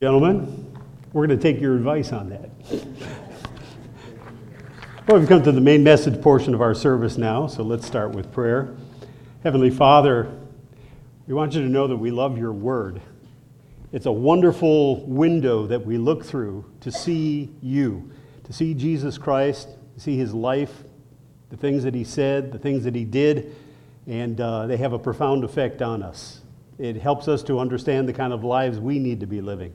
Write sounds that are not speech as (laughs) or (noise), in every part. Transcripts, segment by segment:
Gentlemen, we're going to take your advice on that. well, we've come to the main message portion of our service now, so let's start with prayer. Heavenly Father, we want you to know that we love your word. It's a wonderful window that we look through to see you, to see Jesus Christ, to see his life, the things that he said, the things that he did, and uh, they have a profound effect on us. It helps us to understand the kind of lives we need to be living.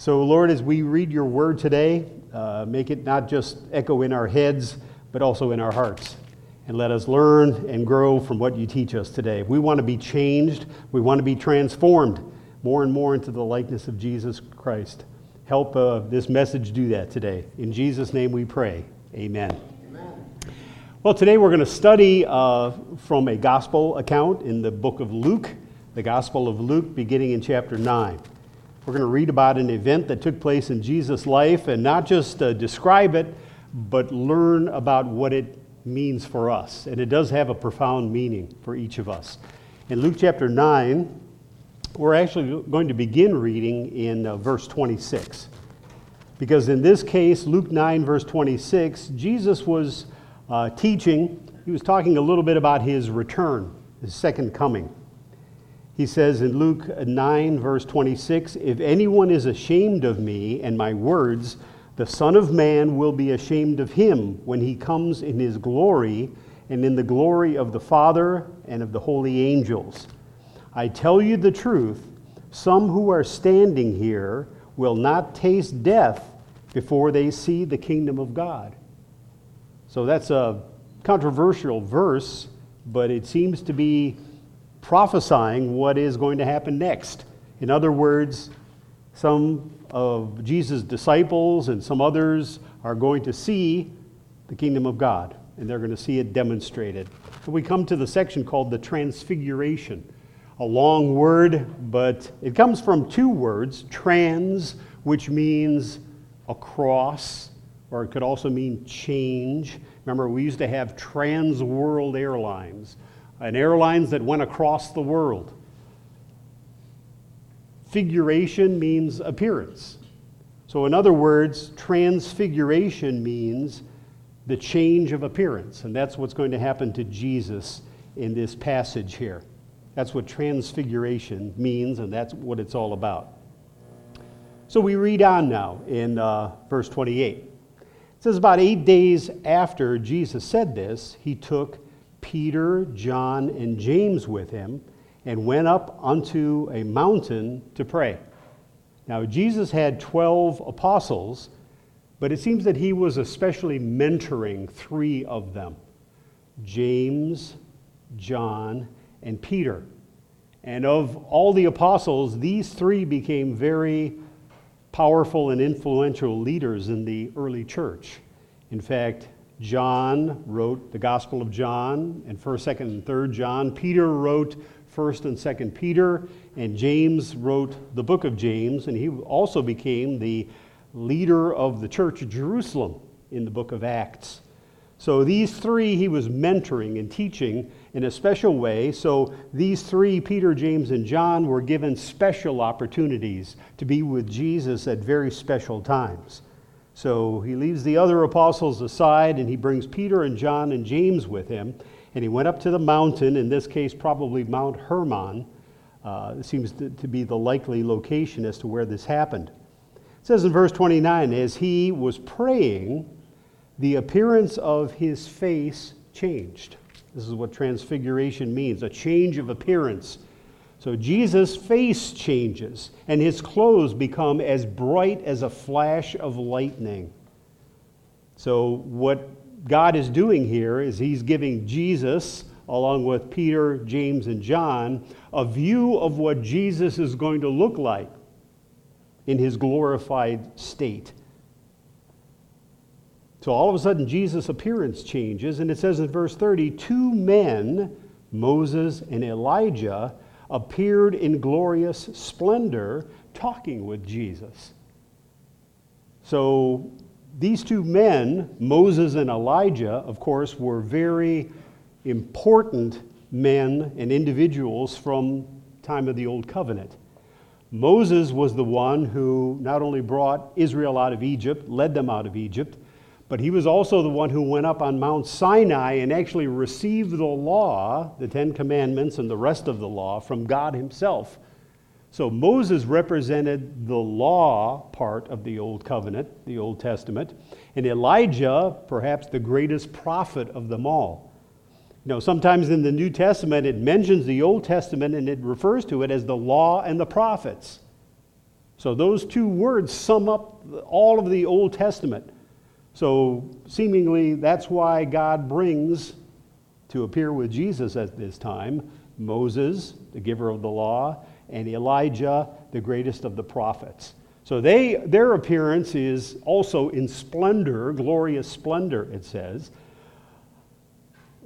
So, Lord, as we read your word today, uh, make it not just echo in our heads, but also in our hearts. And let us learn and grow from what you teach us today. We want to be changed, we want to be transformed more and more into the likeness of Jesus Christ. Help uh, this message do that today. In Jesus' name we pray. Amen. Amen. Well, today we're going to study uh, from a gospel account in the book of Luke, the Gospel of Luke, beginning in chapter 9. We're going to read about an event that took place in Jesus' life and not just uh, describe it, but learn about what it means for us. And it does have a profound meaning for each of us. In Luke chapter 9, we're actually going to begin reading in uh, verse 26. Because in this case, Luke 9, verse 26, Jesus was uh, teaching, he was talking a little bit about his return, his second coming. He says in Luke 9, verse 26 If anyone is ashamed of me and my words, the Son of Man will be ashamed of him when he comes in his glory and in the glory of the Father and of the holy angels. I tell you the truth, some who are standing here will not taste death before they see the kingdom of God. So that's a controversial verse, but it seems to be prophesying what is going to happen next. In other words, some of Jesus' disciples and some others are going to see the kingdom of God, and they're going to see it demonstrated. And we come to the section called the Transfiguration. A long word, but it comes from two words trans, which means across, or it could also mean change. Remember, we used to have Trans World Airlines and airlines that went across the world. Figuration means appearance. So, in other words, transfiguration means the change of appearance. And that's what's going to happen to Jesus in this passage here. That's what transfiguration means, and that's what it's all about. So we read on now in uh, verse 28. It says, About eight days after Jesus said this, he took Peter, John, and James with him and went up unto a mountain to pray. Now, Jesus had 12 apostles, but it seems that he was especially mentoring three of them James, John, and Peter. And of all the apostles, these three became very powerful and influential leaders in the early church. In fact, John wrote the Gospel of John and 1st, 2nd, and 3rd John. Peter wrote 1st and 2nd Peter, and James wrote the book of James, and he also became the leader of the church of Jerusalem in the book of Acts. So these three he was mentoring and teaching in a special way. So these three, Peter, James, and John, were given special opportunities to be with Jesus at very special times. So he leaves the other apostles aside and he brings Peter and John and James with him. And he went up to the mountain, in this case, probably Mount Hermon. Uh, seems to, to be the likely location as to where this happened. It says in verse 29 as he was praying, the appearance of his face changed. This is what transfiguration means a change of appearance. So Jesus' face changes, and his clothes become as bright as a flash of lightning. So, what God is doing here is he's giving Jesus, along with Peter, James, and John, a view of what Jesus is going to look like in his glorified state. So all of a sudden, Jesus' appearance changes, and it says in verse 30 two men, Moses and Elijah, appeared in glorious splendor talking with Jesus. So these two men, Moses and Elijah, of course, were very important men and individuals from time of the old covenant. Moses was the one who not only brought Israel out of Egypt, led them out of Egypt, but he was also the one who went up on Mount Sinai and actually received the law, the Ten Commandments, and the rest of the law from God Himself. So Moses represented the law part of the Old Covenant, the Old Testament, and Elijah, perhaps the greatest prophet of them all. You know, sometimes in the New Testament it mentions the Old Testament and it refers to it as the law and the prophets. So those two words sum up all of the Old Testament. So, seemingly, that's why God brings to appear with Jesus at this time Moses, the giver of the law, and Elijah, the greatest of the prophets. So they, their appearance is also in splendor, glorious splendor, it says.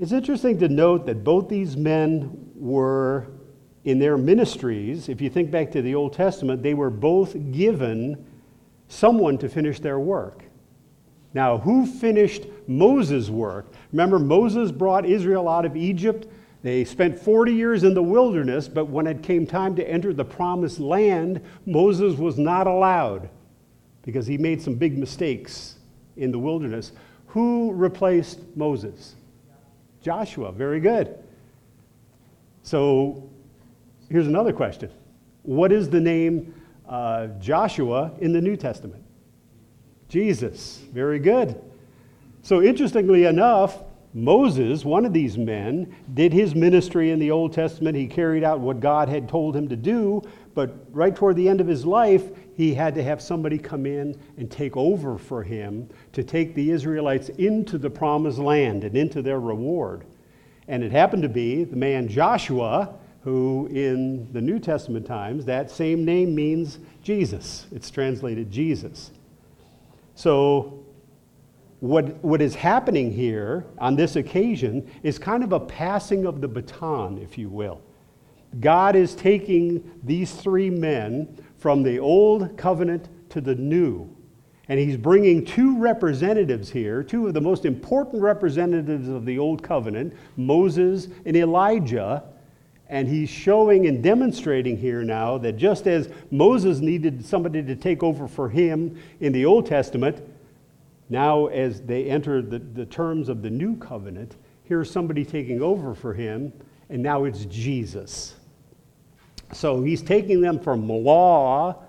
It's interesting to note that both these men were in their ministries, if you think back to the Old Testament, they were both given someone to finish their work. Now, who finished Moses' work? Remember, Moses brought Israel out of Egypt. They spent 40 years in the wilderness, but when it came time to enter the promised land, Moses was not allowed because he made some big mistakes in the wilderness. Who replaced Moses? Joshua. Very good. So here's another question What is the name uh, Joshua in the New Testament? Jesus. Very good. So, interestingly enough, Moses, one of these men, did his ministry in the Old Testament. He carried out what God had told him to do, but right toward the end of his life, he had to have somebody come in and take over for him to take the Israelites into the promised land and into their reward. And it happened to be the man Joshua, who in the New Testament times, that same name means Jesus. It's translated Jesus. So, what, what is happening here on this occasion is kind of a passing of the baton, if you will. God is taking these three men from the old covenant to the new. And he's bringing two representatives here, two of the most important representatives of the old covenant, Moses and Elijah. And he's showing and demonstrating here now that just as Moses needed somebody to take over for him in the Old Testament, now as they enter the, the terms of the new covenant, here's somebody taking over for him, and now it's Jesus. So he's taking them from law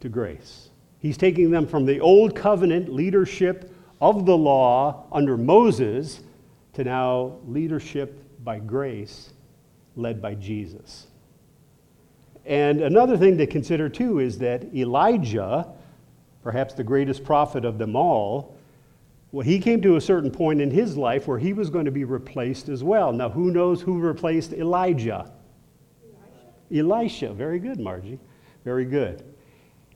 to grace. He's taking them from the old covenant leadership of the law under Moses to now leadership by grace led by Jesus. And another thing to consider too is that Elijah, perhaps the greatest prophet of them all, well, he came to a certain point in his life where he was going to be replaced as well. Now, who knows who replaced Elijah? Elisha. Elisha. Very good, Margie. Very good.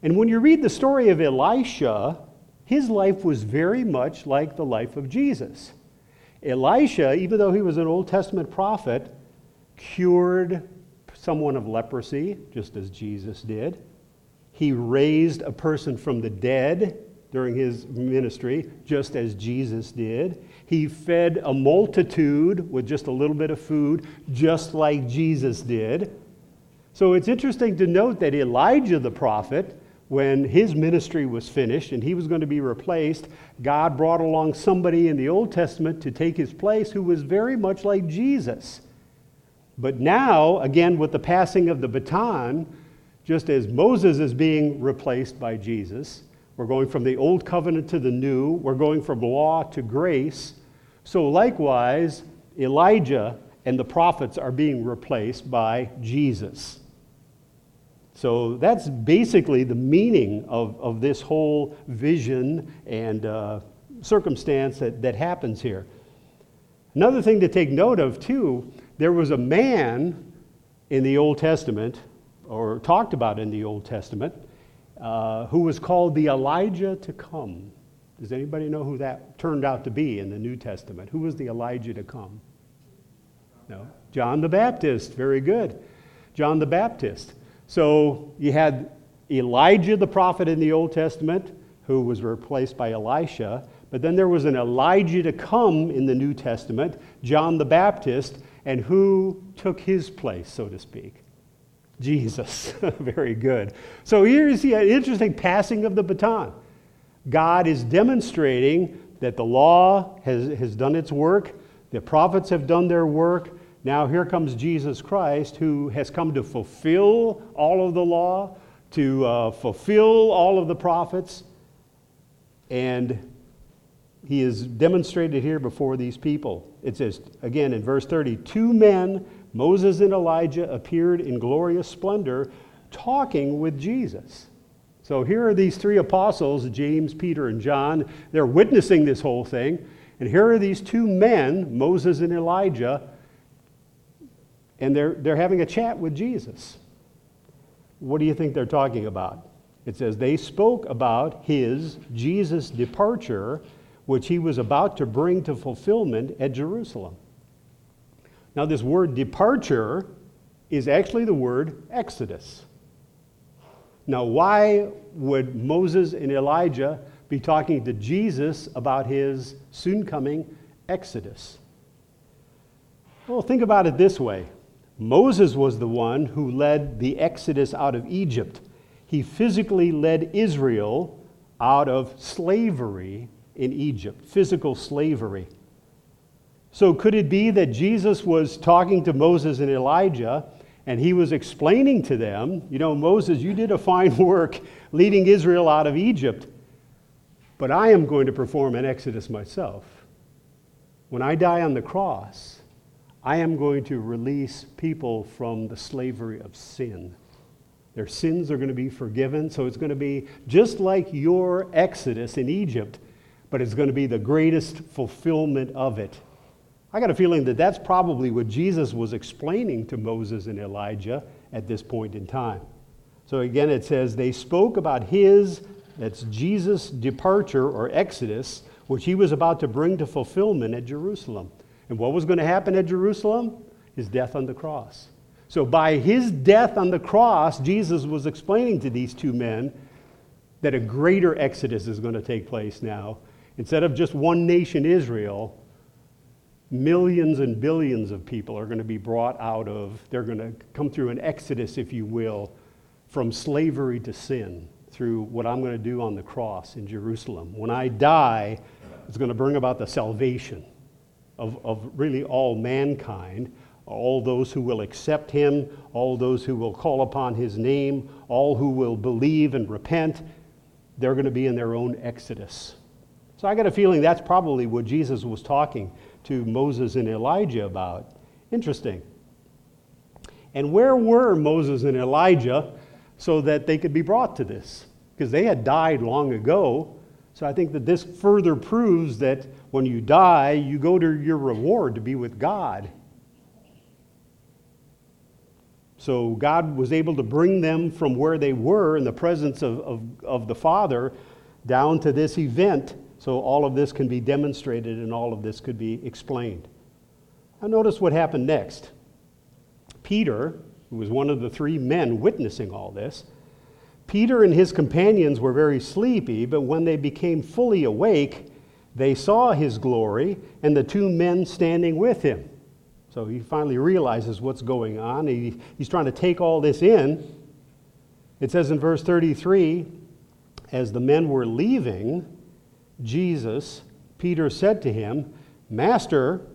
And when you read the story of Elisha, his life was very much like the life of Jesus. Elisha, even though he was an Old Testament prophet, cured someone of leprosy, just as Jesus did. He raised a person from the dead during his ministry, just as Jesus did. He fed a multitude with just a little bit of food, just like Jesus did. So it's interesting to note that Elijah the prophet, when his ministry was finished and he was going to be replaced, God brought along somebody in the Old Testament to take his place who was very much like Jesus. But now, again, with the passing of the baton, just as Moses is being replaced by Jesus, we're going from the old covenant to the new, we're going from law to grace. So, likewise, Elijah and the prophets are being replaced by Jesus. So, that's basically the meaning of, of this whole vision and uh, circumstance that, that happens here. Another thing to take note of, too, there was a man in the Old Testament, or talked about in the Old Testament, uh, who was called the Elijah to come. Does anybody know who that turned out to be in the New Testament? Who was the Elijah to come? No? John the Baptist. Very good. John the Baptist. So you had Elijah the prophet in the Old Testament, who was replaced by Elisha. But then there was an Elijah to come in the New Testament, John the Baptist, and who took his place, so to speak? Jesus. (laughs) Very good. So here is the interesting passing of the baton. God is demonstrating that the law has, has done its work, the prophets have done their work. Now here comes Jesus Christ, who has come to fulfill all of the law, to uh, fulfill all of the prophets. And he is demonstrated here before these people. It says, again in verse 30, two men, Moses and Elijah, appeared in glorious splendor, talking with Jesus. So here are these three apostles, James, Peter, and John. They're witnessing this whole thing. And here are these two men, Moses and Elijah, and they're, they're having a chat with Jesus. What do you think they're talking about? It says, They spoke about his, Jesus' departure, which he was about to bring to fulfillment at Jerusalem. Now, this word departure is actually the word exodus. Now, why would Moses and Elijah be talking to Jesus about his soon coming exodus? Well, think about it this way Moses was the one who led the exodus out of Egypt. He physically led Israel out of slavery in Egypt, physical slavery. So, could it be that Jesus was talking to Moses and Elijah and he was explaining to them, you know, Moses, you did a fine (laughs) work leading Israel out of Egypt, but I am going to perform an exodus myself. When I die on the cross, I am going to release people from the slavery of sin. Their sins are going to be forgiven, so it's going to be just like your exodus in Egypt, but it's going to be the greatest fulfillment of it I got a feeling that that's probably what Jesus was explaining to Moses and Elijah at this point in time. So again, it says, they spoke about his, that's Jesus' departure or exodus, which he was about to bring to fulfillment at Jerusalem. And what was going to happen at Jerusalem? His death on the cross. So by his death on the cross, Jesus was explaining to these two men that a greater exodus is going to take place now. Instead of just one nation, Israel, millions and billions of people are going to be brought out of, they're going to come through an exodus, if you will, from slavery to sin through what I'm going to do on the cross in Jerusalem. When I die, it's going to bring about the salvation of, of really all mankind, all those who will accept him, all those who will call upon his name, all who will believe and repent. They're going to be in their own exodus. So I got a feeling that's probably what Jesus was talking to Moses and Elijah about. Interesting. And where were Moses and Elijah so that they could be brought to this? Because they had died long ago. So I think that this further proves that when you die, you go to your reward to be with God. So God was able to bring them from where they were in the presence of, of, of the Father down to this event so all of this can be demonstrated and all of this could be explained. Now, notice what happened next. Peter, who was one of the three men witnessing all this, Peter and his companions were very sleepy, but when they became fully awake, they saw his glory and the two men standing with him. So he finally realizes what's going on. He, he's trying to take all this in. It says in verse 33 as the men were leaving, Jesus, Peter said to him, Master,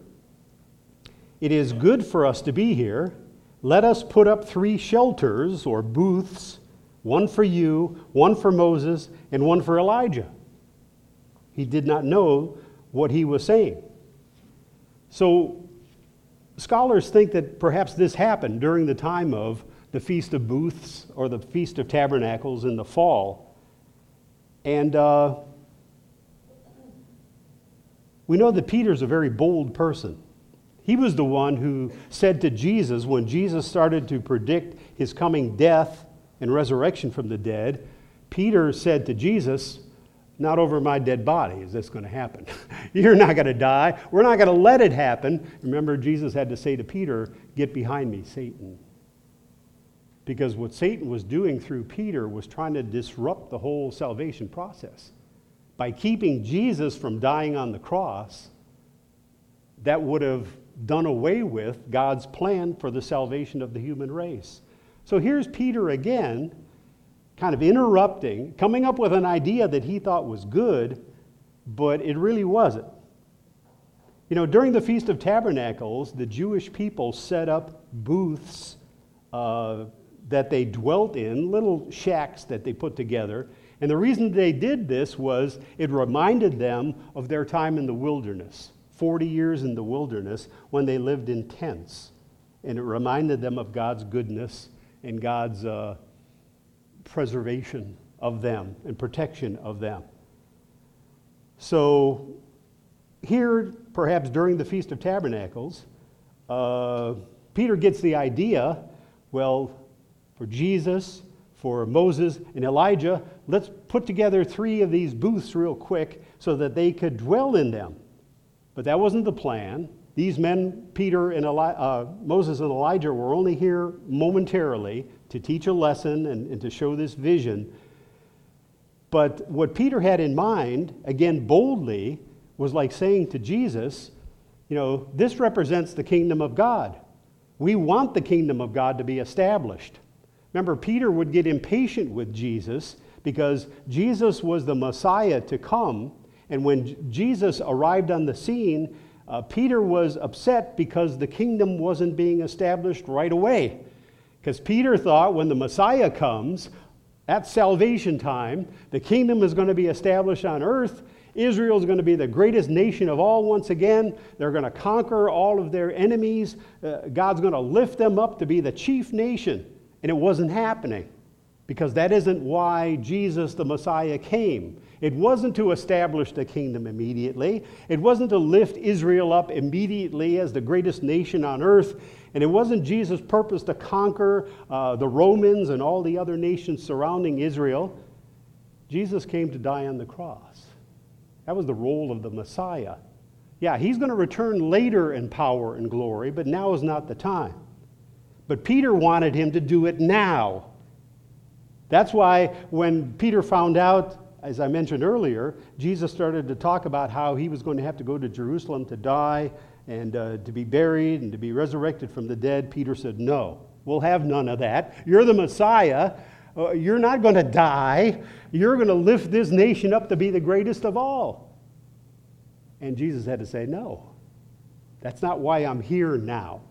it is good for us to be here. Let us put up three shelters or booths one for you, one for Moses, and one for Elijah. He did not know what he was saying. So, scholars think that perhaps this happened during the time of the Feast of Booths or the Feast of Tabernacles in the fall. And uh, we know that Peter's a very bold person. He was the one who said to Jesus, when Jesus started to predict his coming death and resurrection from the dead, Peter said to Jesus, Not over my dead body is this going to happen. (laughs) You're not going to die. We're not going to let it happen. Remember, Jesus had to say to Peter, Get behind me, Satan. Because what Satan was doing through Peter was trying to disrupt the whole salvation process by keeping Jesus from dying on the cross, that would have done away with God's plan for the salvation of the human race. So here's Peter again, kind of interrupting, coming up with an idea that he thought was good, but it really wasn't. You know, during the Feast of Tabernacles, the Jewish people set up booths uh, that they dwelt in, little shacks that they put together. And the reason they did this was it reminded them of their time in the wilderness 40 years in the wilderness when they lived in tents. And it reminded them of God's goodness and God's uh, preservation of them and protection of them. So, here, perhaps during the Feast of Tabernacles, uh, Peter gets the idea well, for Jesus, for Moses, and Elijah, let's put together three of these booths real quick so that they could dwell in them. But that wasn't the plan. These men, Peter and Eli- uh, Moses and Elijah, were only here momentarily to teach a lesson and, and to show this vision. But what Peter had in mind, again boldly, was like saying to Jesus, you know, this represents the kingdom of God. We want the kingdom of God to be established. Remember, Peter would get impatient with Jesus because Jesus was the Messiah to come. And when Jesus arrived on the scene, uh, Peter was upset because the kingdom wasn't being established right away. Because Peter thought when the Messiah comes, at salvation time, the kingdom is going to be established on earth. Israel is going to be the greatest nation of all once again. They're going to conquer all of their enemies. Uh, God's going to lift them up to be the chief nation. And it wasn't happening because that isn't why Jesus the Messiah came. It wasn't to establish the kingdom immediately. It wasn't to lift Israel up immediately as the greatest nation on earth. And it wasn't Jesus' purpose to conquer uh, the Romans and all the other nations surrounding Israel. Jesus came to die on the cross. That was the role of the Messiah. Yeah, he's going to return later in power and glory, but now is not the time. But Peter wanted him to do it now. That's why when Peter found out as I mentioned earlier, Jesus started to talk about how he was going to have to go to Jerusalem to die and uh, to be buried and to be resurrected from the dead. Peter said, No, we'll have none of that. You're the Messiah. Uh, you're not going to die. You're going to lift this nation up to be the greatest of all. And Jesus had to say, No, that's not why I'm here now.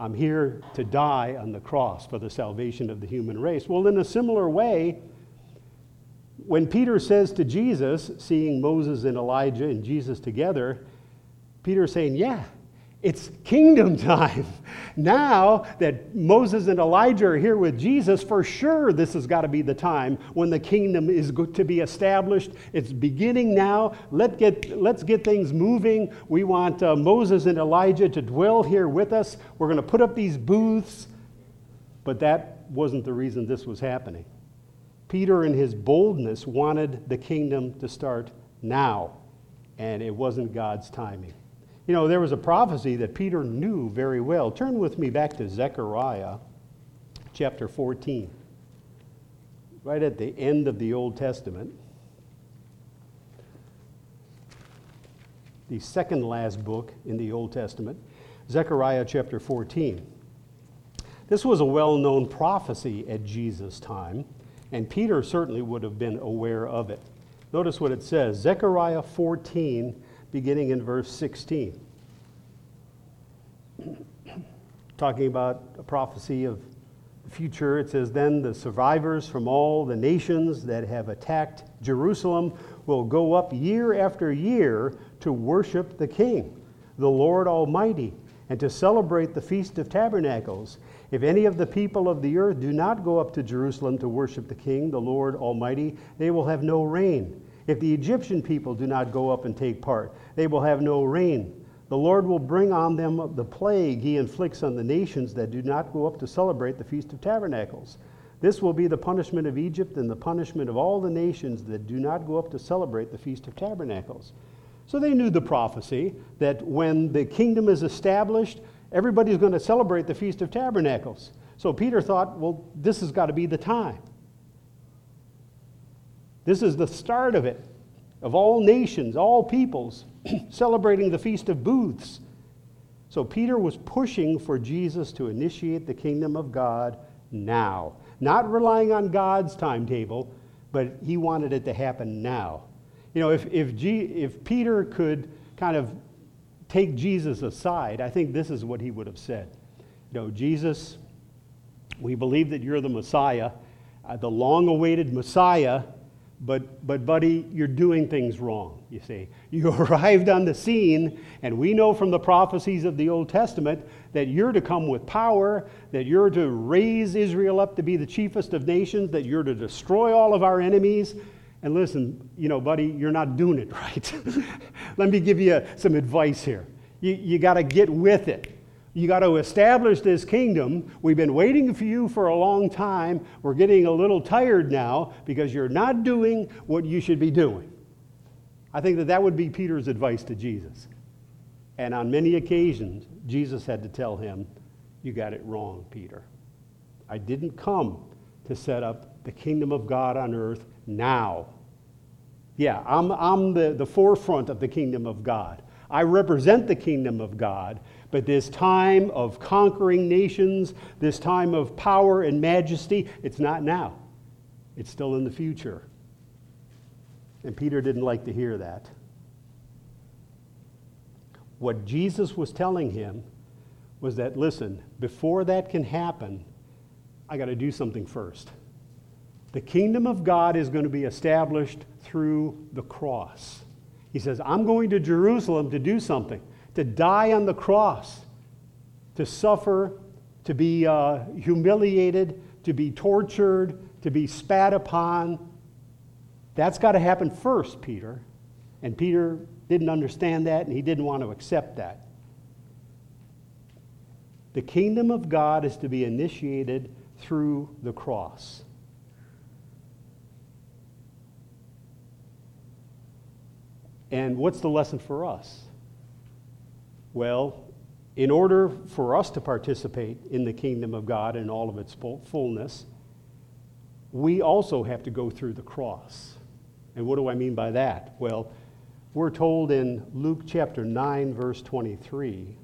I'm here to die on the cross for the salvation of the human race. Well, in a similar way, when Peter says to Jesus, seeing Moses and Elijah and Jesus together, Peter is saying, Yeah, it's kingdom time. Now that Moses and Elijah are here with Jesus, for sure this has got to be the time when the kingdom is to be established. It's beginning now. Let get, let's get things moving. We want uh, Moses and Elijah to dwell here with us. We're going to put up these booths. But that wasn't the reason this was happening. Peter, in his boldness, wanted the kingdom to start now, and it wasn't God's timing. You know, there was a prophecy that Peter knew very well. Turn with me back to Zechariah chapter 14, right at the end of the Old Testament. The second last book in the Old Testament, Zechariah chapter 14. This was a well known prophecy at Jesus' time. And Peter certainly would have been aware of it. Notice what it says Zechariah 14, beginning in verse 16. (clears throat) Talking about a prophecy of the future, it says, Then the survivors from all the nations that have attacked Jerusalem will go up year after year to worship the King, the Lord Almighty, and to celebrate the Feast of Tabernacles if any of the people of the earth do not go up to Jerusalem to worship the King, the Lord Almighty, they will have no rain. If the Egyptian people do not go up and take part, they will have no rain. The Lord will bring on them the plague he inflicts on the nations that do not go up to celebrate the Feast of Tabernacles. This will be the punishment of Egypt and the punishment of all the nations that do not go up to celebrate the Feast of Tabernacles. So they knew the prophecy that when the kingdom is established, everybody's going to celebrate the Feast of Tabernacles. So Peter thought, well, this has got to be the time. This is the start of it, of all nations, all peoples (clears throat) celebrating the Feast of Booths. So Peter was pushing for Jesus to initiate the kingdom of God now. Not relying on God's timetable, but he wanted it to happen now. You know, if, if, G, if Peter could kind of take Jesus aside, I think this is what he would have said. You know, Jesus, we believe that you're the Messiah, uh, the long awaited Messiah but, but, buddy, you're doing things wrong, you see. (laughs) You arrived on the scene, and we know from the prophecies of the Old Testament that you're to come with power, that you're to raise Israel up to be the chiefest of nations, that you're to destroy all of our enemies. And listen, you know, buddy, you're not doing it (laughs) right. Let me give you some advice here. You, you got to get with it. You got to establish this kingdom. We've been waiting for you for a long time. We're getting a little tired now because you're not doing what you should be doing. I think that that would be Peter's advice to Jesus. And on many occasions, Jesus had to tell him, You got it wrong, Peter. I didn't come to set up the kingdom of God on earth now. Yeah, I'm, I'm the, the forefront of the kingdom of God. I represent the kingdom of God, but this time of conquering nations, this time of power and majesty, it's not now. It's still in the future. And Peter didn't like to hear that. What Jesus was telling him was that, listen, before that can happen, I got to do something first. The kingdom of God is going to be established through the cross. He says, I'm going to Jerusalem to do something to die on the cross, to suffer, to be uh, humiliated, to be tortured, to be spat upon. That's got to happen first, Peter. And Peter didn't understand that and he didn't want to accept that. The kingdom of God is to be initiated through the cross. And what's the lesson for us? Well, in order for us to participate in the kingdom of God in all of its fullness, we also have to go through the cross. And what do I mean by that? Well, we're told in Luke chapter 9, verse 23,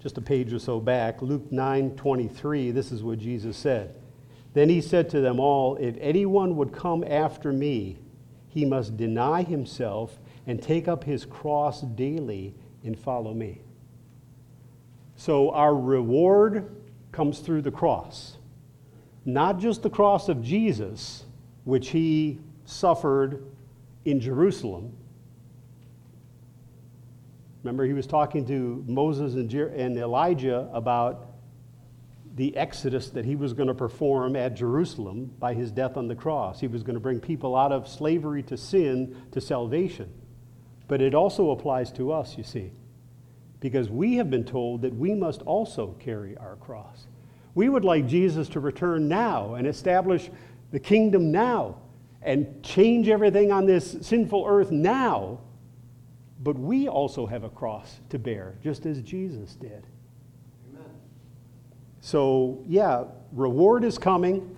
just a page or so back, Luke 9 23, this is what Jesus said. Then he said to them all, If anyone would come after me, he must deny himself and take up his cross daily and follow me. So our reward comes through the cross. Not just the cross of Jesus, which he suffered in Jerusalem. Remember, he was talking to Moses and, Elijah about the exodus that he was going to perform at Jerusalem by his death on the cross. He was going to bring people out of slavery to sin to salvation. But it also applies to us, you see, because we have been told that we must also carry our cross. We would like Jesus to return now and establish the kingdom now and change everything on this sinful earth now. But we also have a cross to bear, just as Jesus did. So, yeah, reward is coming.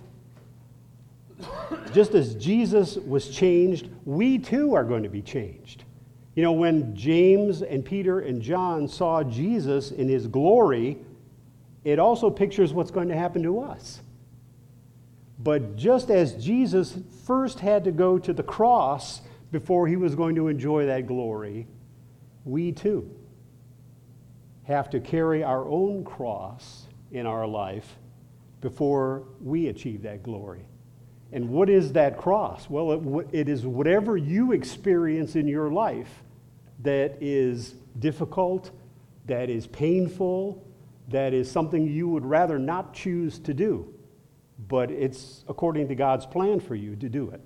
Just as Jesus was changed, we too are going to be changed. You know, when James and Peter and John saw Jesus in his glory, it also pictures what's going to happen to us. But just as Jesus first had to go to the cross before he was going to enjoy that glory, we too have to carry our own cross in our life before we achieve that glory. And what is that cross? Well, it, it is whatever you experience in your life that is difficult, that is painful, that is something you would rather not choose to do, but it's according to God's plan for you to do it.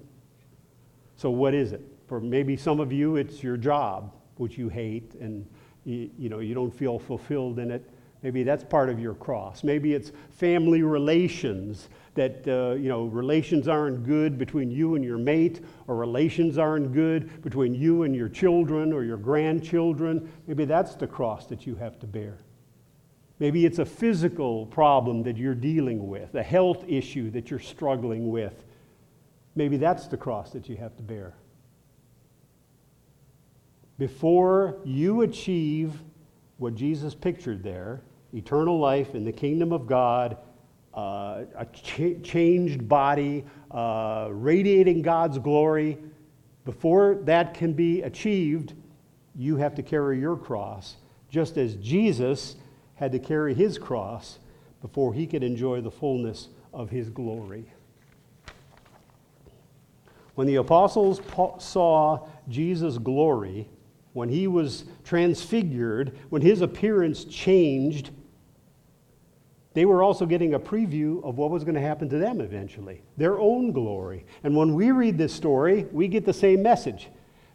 So, what is it? For maybe some of you, it's your job, which you hate, and you, you know you don't feel fulfilled in it. Maybe that's part of your cross. Maybe it's family relations that uh, you know relations aren't good between you and your mate or relations aren't good between you and your children or your grandchildren. Maybe that's the cross that you have to bear. Maybe it's a physical problem that you're dealing with a health issue that you're struggling with. Maybe that's the cross that you have to bear. Before you achieve what jesus pictured there eternal life in the kingdom of god uh, a ch- changed body, uh, radiating God's glory. Before that can be achieved, you have to carry your cross, just as Jesus had to carry his cross before he could enjoy the fullness of his glory. When the apostles saw Jesus' glory, when he was transfigured, when his appearance changed, they were also getting a preview of what was going to happen to them eventually, their own glory. And when we read this story, we get the same message.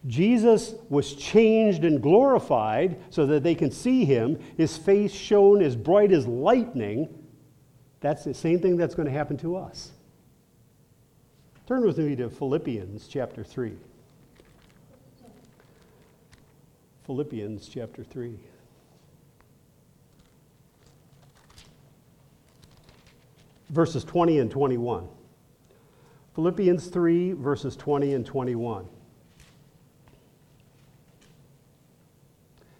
Jesus was changed and glorified so that they can see him. His face shone as bright as lightning. That's the same thing that's going to happen to us. Turn with me to Philippians chapter 3. Philippians chapter 3. Verses 20 and 21. Philippians 3, verses 20 and 21.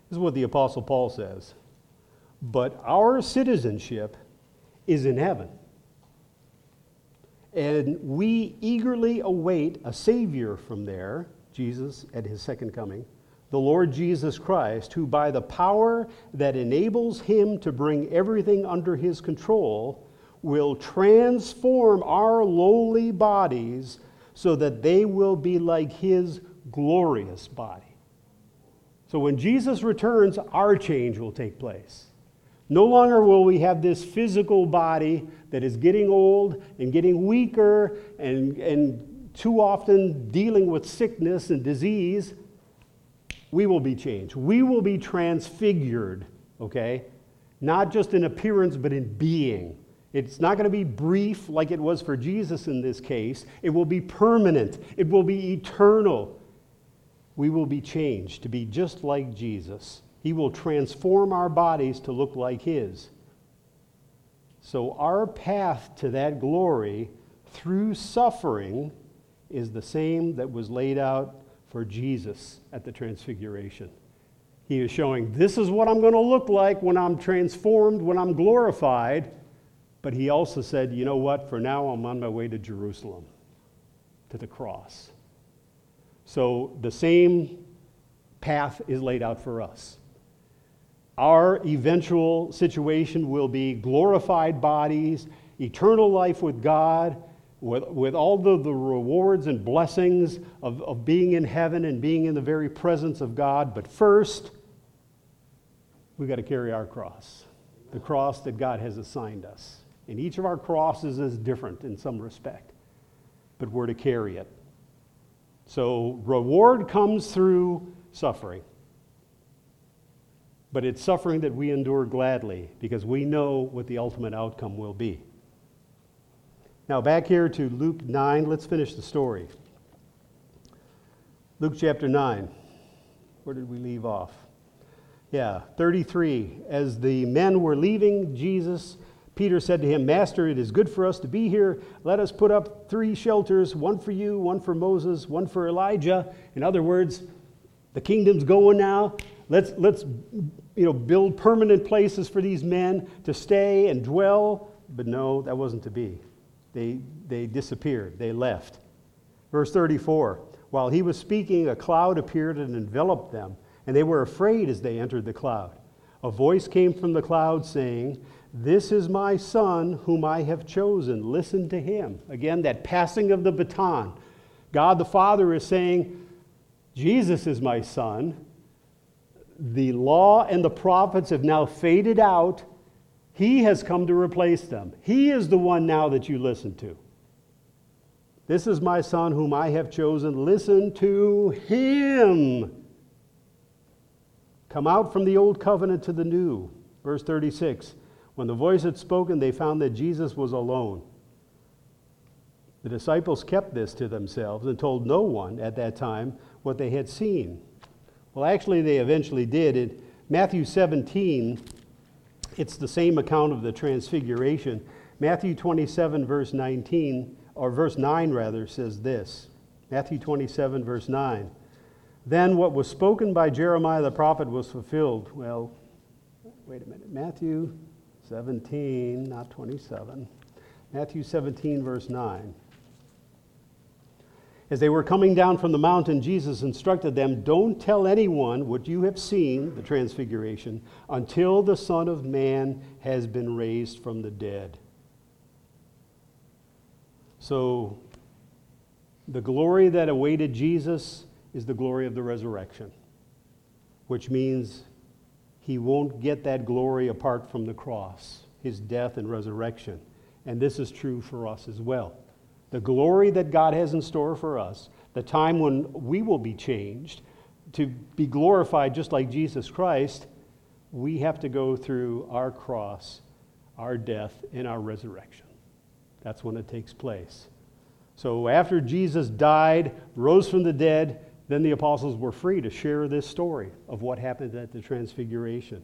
This is what the Apostle Paul says. But our citizenship is in heaven. And we eagerly await a Savior from there, Jesus at his second coming, the Lord Jesus Christ, who by the power that enables him to bring everything under his control will transform our lowly bodies so that they will be like his glorious body. So when Jesus returns, our change will take place. No longer will we have this physical body that is getting old and getting weaker and, and too often dealing with sickness and disease. We will be changed. We will be transfigured, okay? Not just in appearance, but in being. It's not going to be brief like it was for Jesus in this case. It will be permanent, it will be eternal we will be changed to be just like Jesus. He will transform our bodies to look like His. So, our path to that glory through suffering is the same that was laid out for Jesus at the Transfiguration. He is showing this is what I'm going to look like when I'm transformed, when I'm glorified. But he also said, you know what? For now, I'm on my way to Jerusalem, to the cross. So the same path is laid out for us. Our eventual situation will be glorified bodies, eternal life with God, with, with all the, the rewards and blessings of, of being in heaven and being in the very presence of God. But first, we've got to carry our cross, the cross that God has assigned us. And each of our crosses is different in some respect, but we're to carry it. So, reward comes through suffering. But it's suffering that we endure gladly because we know what the ultimate outcome will be. Now, back here to Luke 9, let's finish the story. Luke chapter 9. Where did we leave off? Yeah, 33. As the men were leaving Jesus, Peter said to him, Master, it is good for us to be here. Let us put up three shelters one for you, one for Moses, one for Elijah. In other words, the kingdom's going now. Let's, let's you know, build permanent places for these men to stay and dwell. But no, that wasn't to be. They, they disappeared, they left. Verse 34 While he was speaking, a cloud appeared and enveloped them, and they were afraid as they entered the cloud. A voice came from the cloud saying, this is my son whom I have chosen. Listen to him. Again, that passing of the baton. God the Father is saying, Jesus is my son. The law and the prophets have now faded out. He has come to replace them. He is the one now that you listen to. This is my son whom I have chosen. Listen to him. Come out from the old covenant to the new. Verse 36. When the voice had spoken, they found that Jesus was alone. The disciples kept this to themselves and told no one at that time what they had seen. Well, actually, they eventually did. In Matthew 17, it's the same account of the transfiguration. Matthew 27, verse 19, or verse 9 rather, says this Matthew 27, verse 9. Then what was spoken by Jeremiah the prophet was fulfilled. Well, wait a minute. Matthew 17, not 27. Matthew 17, verse 9. As they were coming down from the mountain, Jesus instructed them Don't tell anyone what you have seen, the transfiguration, until the Son of Man has been raised from the dead. So, the glory that awaited Jesus is the glory of the resurrection, which means he won't get that glory apart from the cross, his death and resurrection. And this is true for us as well. The glory that God has in store for us, the time when we will be changed to be glorified just like Jesus Christ, we have to go through our cross, our death, and our resurrection. That's when it takes place. So after Jesus died, rose from the dead, then the apostles were free to share this story of what happened at the transfiguration.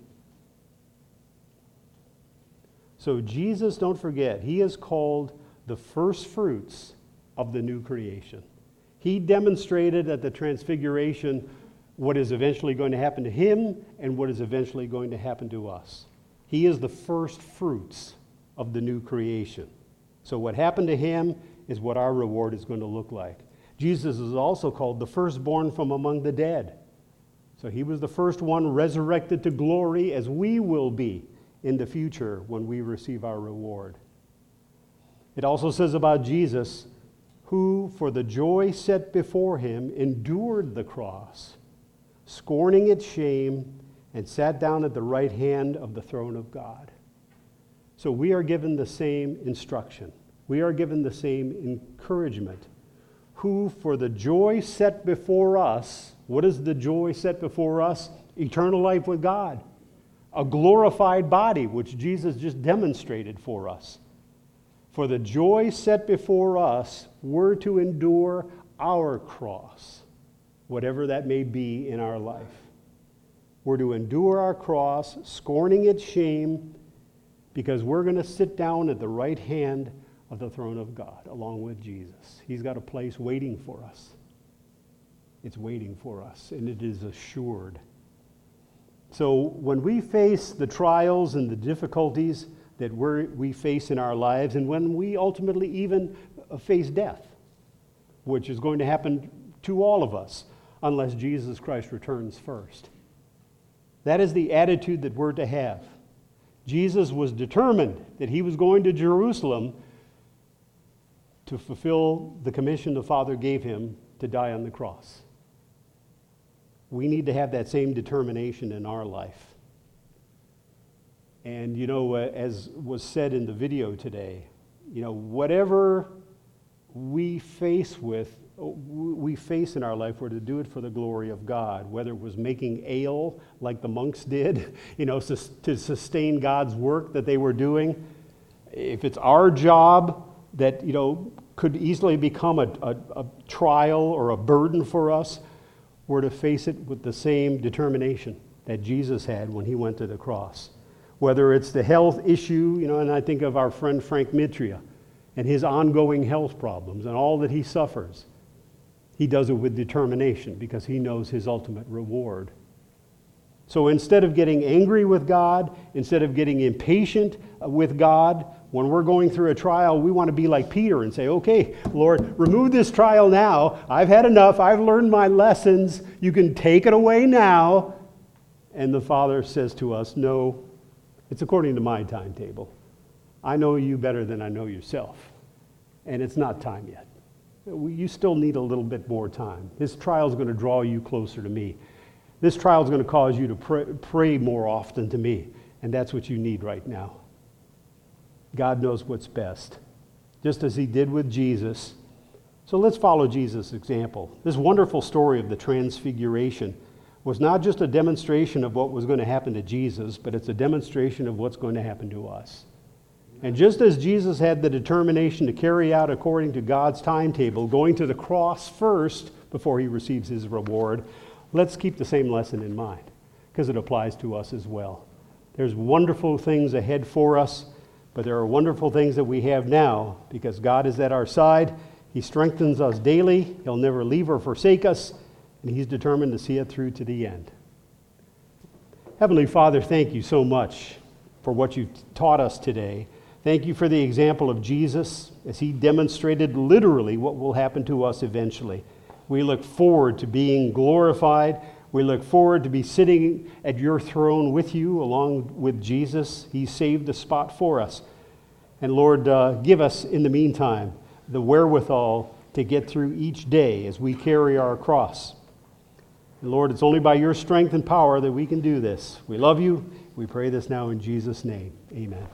So Jesus, don't forget, he is called the first fruits of the new creation. He demonstrated at the transfiguration what is eventually going to happen to him and what is eventually going to happen to us. He is the first fruits of the new creation. So, what happened to him is what our reward is going to look like. Jesus is also called the firstborn from among the dead. So, he was the first one resurrected to glory, as we will be in the future when we receive our reward. It also says about Jesus, who for the joy set before him endured the cross, scorning its shame, and sat down at the right hand of the throne of God. So we are given the same instruction. We are given the same encouragement. Who, for the joy set before us, what is the joy set before us? Eternal life with God, a glorified body, which Jesus just demonstrated for us. For the joy set before us, were to endure our cross, whatever that may be in our life. We're to endure our cross, scorning its shame because we're going to sit down at the right hand of the throne of God along with Jesus. He's got a place waiting for us. It's waiting for us, and it is assured. So when we face the trials and the difficulties that we face in our lives, and when we ultimately even uh, face death, which is going to happen to all of us unless Jesus Christ returns first, that is the attitude that we're to have. Jesus was determined that he was going to Jerusalem to fulfill the commission the Father gave him to die on the cross. We need to have that same determination in our life. And, you know, uh, as was said in the video today, you know, whatever we face with, we face in our life, we're to do it for the glory of God, whether it was making ale like the monks did, (laughs) you know, to sustain God's work that they were doing. If it's our job that, you know, could easily become a, a, a trial or a burden for us, we're to face it with the same determination that Jesus had when he went to the cross. Whether it's the health issue, you know, and I think of our friend Frank Mitria and his ongoing health problems and all that he suffers. He does it with determination because he knows his ultimate reward. So instead of getting angry with God, instead of getting impatient with God, when we're going through a trial, we want to be like Peter and say, okay, Lord, remove this trial now. I've had enough. I've learned my lessons. You can take it away now. And the Father says to us, no, it's according to my timetable. I know you better than I know yourself. And it's not time yet you still need a little bit more time. This trial is going to draw you closer to me. This trial is going to cause you to pray, pray more often to me, and that's what you need right now. God knows what's best, just as He did with Jesus. So let's follow Jesus' example. This wonderful story of the Transfiguration was not just a demonstration of what was going to happen to Jesus, but it's a demonstration of what's going to happen to us. And just as Jesus had the determination to carry out according to God's timetable, going to the cross first before he receives his reward, let's keep the same lesson in mind because it applies to us as well. There's wonderful things ahead for us, but there are wonderful things that we have now because God is at our side. He strengthens us daily, He'll never leave or forsake us, and He's determined to see it through to the end. Heavenly Father, thank you so much for what you've taught us today. Thank you for the example of Jesus as he demonstrated literally what will happen to us eventually. We look forward to being glorified. We look forward to be sitting at your throne with you along with Jesus. He saved a spot for us. And Lord, uh, give us in the meantime the wherewithal to get through each day as we carry our cross. And Lord, it's only by your strength and power that we can do this. We love you. We pray this now in Jesus' name. Amen.